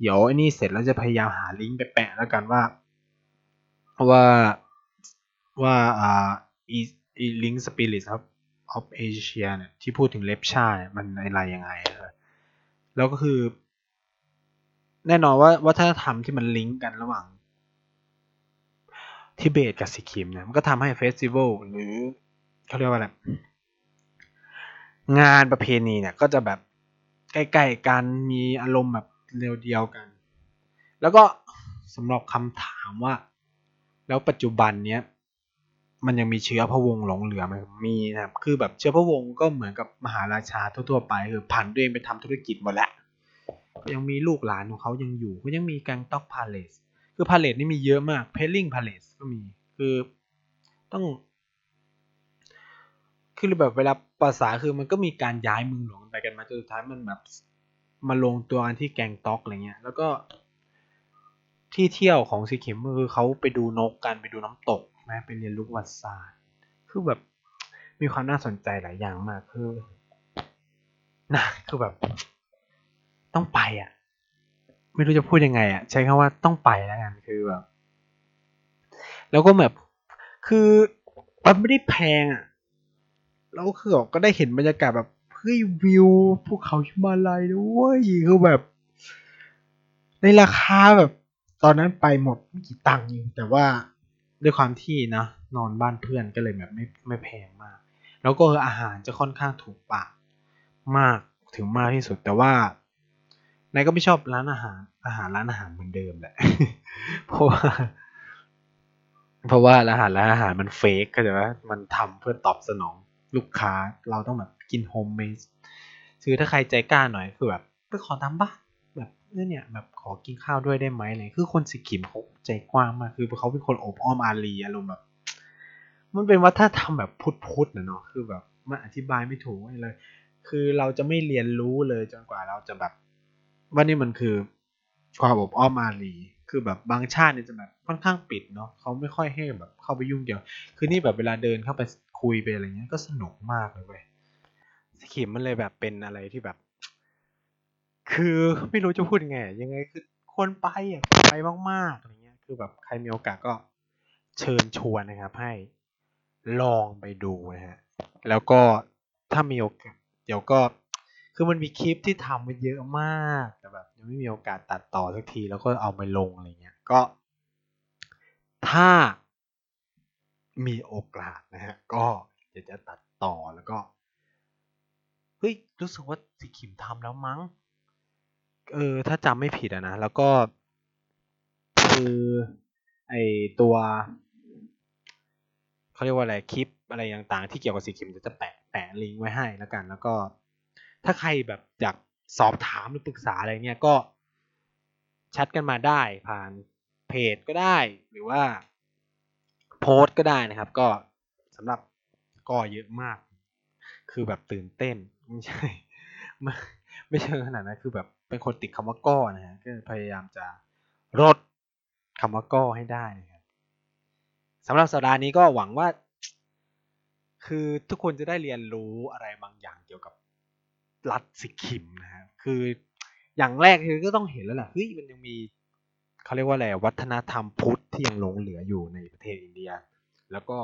เดี๋ยวไอ้นี่เสร็จแล้วจะพยายามหาลิงก์ไปแปะแล้วกันว่าว่า ว่าอ่าอีอีลิงก์ Spirit of of Asia เนี่ยที่พูดถึงเล็บชาเนี่ยมันอะไรยังไงแล้วก็คือ แน่นอนว่าวัฒนธรรมที่มันลิงก์กันระหว่างทิเบตกับสิกิมเนี่ยมันก็ทำให้เฟสติวัลหรือเขาเรียกว่าอะไรงานประเพณีเนี่ยก็จะแบบใกล้ๆกันมีอารมณ์แบบเร็วเดียวกัน แล้วก็สำหรับคำถามว่า แล้วปัจจุบันเนี้ย มันยังมีเชื้อพระวงศ์หลงเหลือไหมมีนะครับคือแบบเชื้อพระวงศ์ก็เหมือนกับมหาราชาทั่วๆไปคือผันตัวเองไปทำธุรกิจหมดแล้วยังมีลูกหลานของเขายังอยู่ก็ยังมีแกงต็อกพาเลสคือพาเลสนี่มีเยอะมากเพลลิงพาเลสก็มีคือต้องคือแบบเวลาภาษาคือมันก็มีการย้ายเมืองหลวงไปกันมาจนสุดท้ายมันแบบมาลงตัวกันที่แกงต็อกอะไรเงี้ย แล้วก็ที่เที่ยวของสีเข็มคือเขาไปดูนกกันไปดูน้ำตก นะไปเรียนรู้ประวัติศาสตร์ คือแบบมีความน่าสนใจหลายอย่างมากคือนะคือแบบ ต้องไปอะ ไม่รู้จะพูดยังไงอะ ใช้คำว่าต้องไปแล้วกันคือแบบแล้วก็แบบคือมันไม่ได้แพงอะแล้วคือก็ได้เห็นบรรยากาศแบบเฮ้ยวิวภูเขาหิมาลัยด้วยคือแบบ ในราคาแบบ ตอนนั้นไปหมดไม่กี่ตังค์เองแต่ว่า ด้วยความที่นะนอนบ้านเพื่อนก็เลยแบบไม่ไม่แพงมาก แล้วก็อาหารจะค่อนข้างถูกปากมากถึงมากที่สุดแต่ว่านายก็ไม่ชอบร้านอาหาร อาหารร้านอาหารเหมือนเดิมแหละ เพราะว่า เพราะว่าร้านอาหารร้านอาหารมัน fake ก็จะว่ามันทำเพื่อตอบสนองลูกค้าเราต้องแบบกิน homemade คือถ้าใครใจกล้าหน่อยคือแบบไปขอตามบ้าน เนี่ยแบบขอกินข้าวด้วยได้ไหมอะไรคือคนสิกิมเขาใจกว้างมากคือเขาเป็นคนอบอ้อมอารีอารมณ์แบบ มันเป็นวัฒนธรรมแบบพุทธๆนะเนาะคือแบบมันอธิบายไม่ถูกเลย คือเราจะไม่เรียนรู้เลยจนกว่าเราจะแบบว่านี่มันคือความอบอ้อมอารีคือแบบบางชาติเนี่ยจะแบบค่อนข้างปิดเนาะเขาไม่ค่อยให้แบบเข้าไปยุ่งเกี่ยว คือนี่แบบเวลาเดินเข้าไปคุยไปอะไรเงี้ยก็สนุกมากเลยเว้ยสกิมมันเลยแบบเป็นอะไรที่แบบ คือไม่รู้จะพูดยังไง ยังไงคือควรไปอะไปมากๆอะไรเงี้ย คือแบบใครมีโอกาสก็เชิญชวนนะครับ ให้ลองไปดูนะฮะ แล้วก็ถ้ามีโอกาส เดี๋ยวก็คือมันมีคลิปที่ทำมาเยอะมากแต่แบบยังไม่มีโอกาสตัดต่อสักทีแล้วก็เอาไปลงอะไรเงี้ยก็ ถ้ามีโอกาสนะฮะ ก็จะจะตัดต่อแล้วก็เฮ้ยรู้สึกว่าสิขิมทำแล้วมั้ง เออ ถ้าจำไม่ผิดอะนะ แล้วก็คือไอตัวเขาเรียกว่าอะไรคลิปอะไรต่างๆ ที่เกี่ยวกับสีเขิมจะจะแปะแปะลิงก์ไว้ให้แล้วกัน แล้วก็ ถ้าใครแบบอยากสอบถามหรือปรึกษาอะไรเงี้ยก็แชทกันมาได้ผ่านเพจก็ได้ หรือว่าโพสก็ได้นะครับ ก็สำหรับก็เยอะมาก คือแบบตื่นเต้นไม่ใช่ ไม่ไม่ใช่ขนาดนั้นคือแบบเป็นคนติดคำว่าก้อนะฮะก็พยายามจะลดคำว่าก้อให้ได้นะครับสำหรับสัปดาห์นี้ก็หวังว่า คือทุกคนจะได้เรียนรู้อะไรบางอย่างเกี่ยวกับรัฐสิกิมนะฮะคืออย่างแรกคือก็ต้องเห็นแล้วแหละเฮ้ยมันยังมีเขาเรียกว่าอะไรวัฒนธรรมพุทธที่ยังหลงเหลืออยู่ในประเทศอินเดีย แล้วก็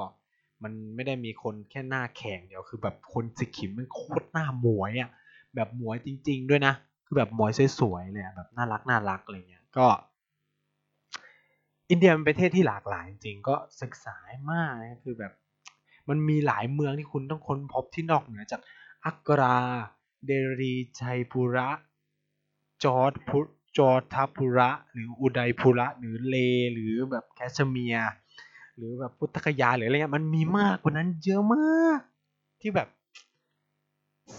มันไม่ได้มีคนแค่หน้าแขกอย่างเดียวคือแบบคนสิกิมมันโคตรหน้าหมวยอะ แบบหมวยจริง ๆ ด้วยนะ คือแบบหมวยสวยๆเลยแบบน่ารักน่ารักอะไรเงี้ยก็ อินเดียเป็นประเทศที่หลากหลายจริงก็ศึกษามากนะคือแบบมันมีหลายเมืองที่คุณต้องค้นพบที่นอกเหนือจากอัคราเดลีชัยปุระ จ๊อดปูร์ จ๊อดปุระ หรืออุทัยปุระ หรือเลห์ หรือแบบแคชเมียร์ หรือแบบพุทธคยาหรืออะไรเงี้ยมันมีมากกว่านั้นเยอะมาก ที่แบบ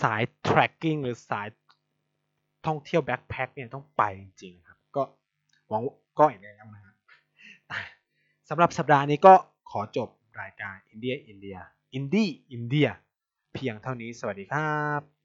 สาย trekking หรือสายท่องเที่ยว backpack เนี่ยต้องไปจริงๆครับ ก็หวังก็อีกแล้วนะครับสำหรับสัปดาห์นี้ก็ขอจบรายการอินเดียอินเดีย Indie India เพียงเท่านี้สวัสดีครับ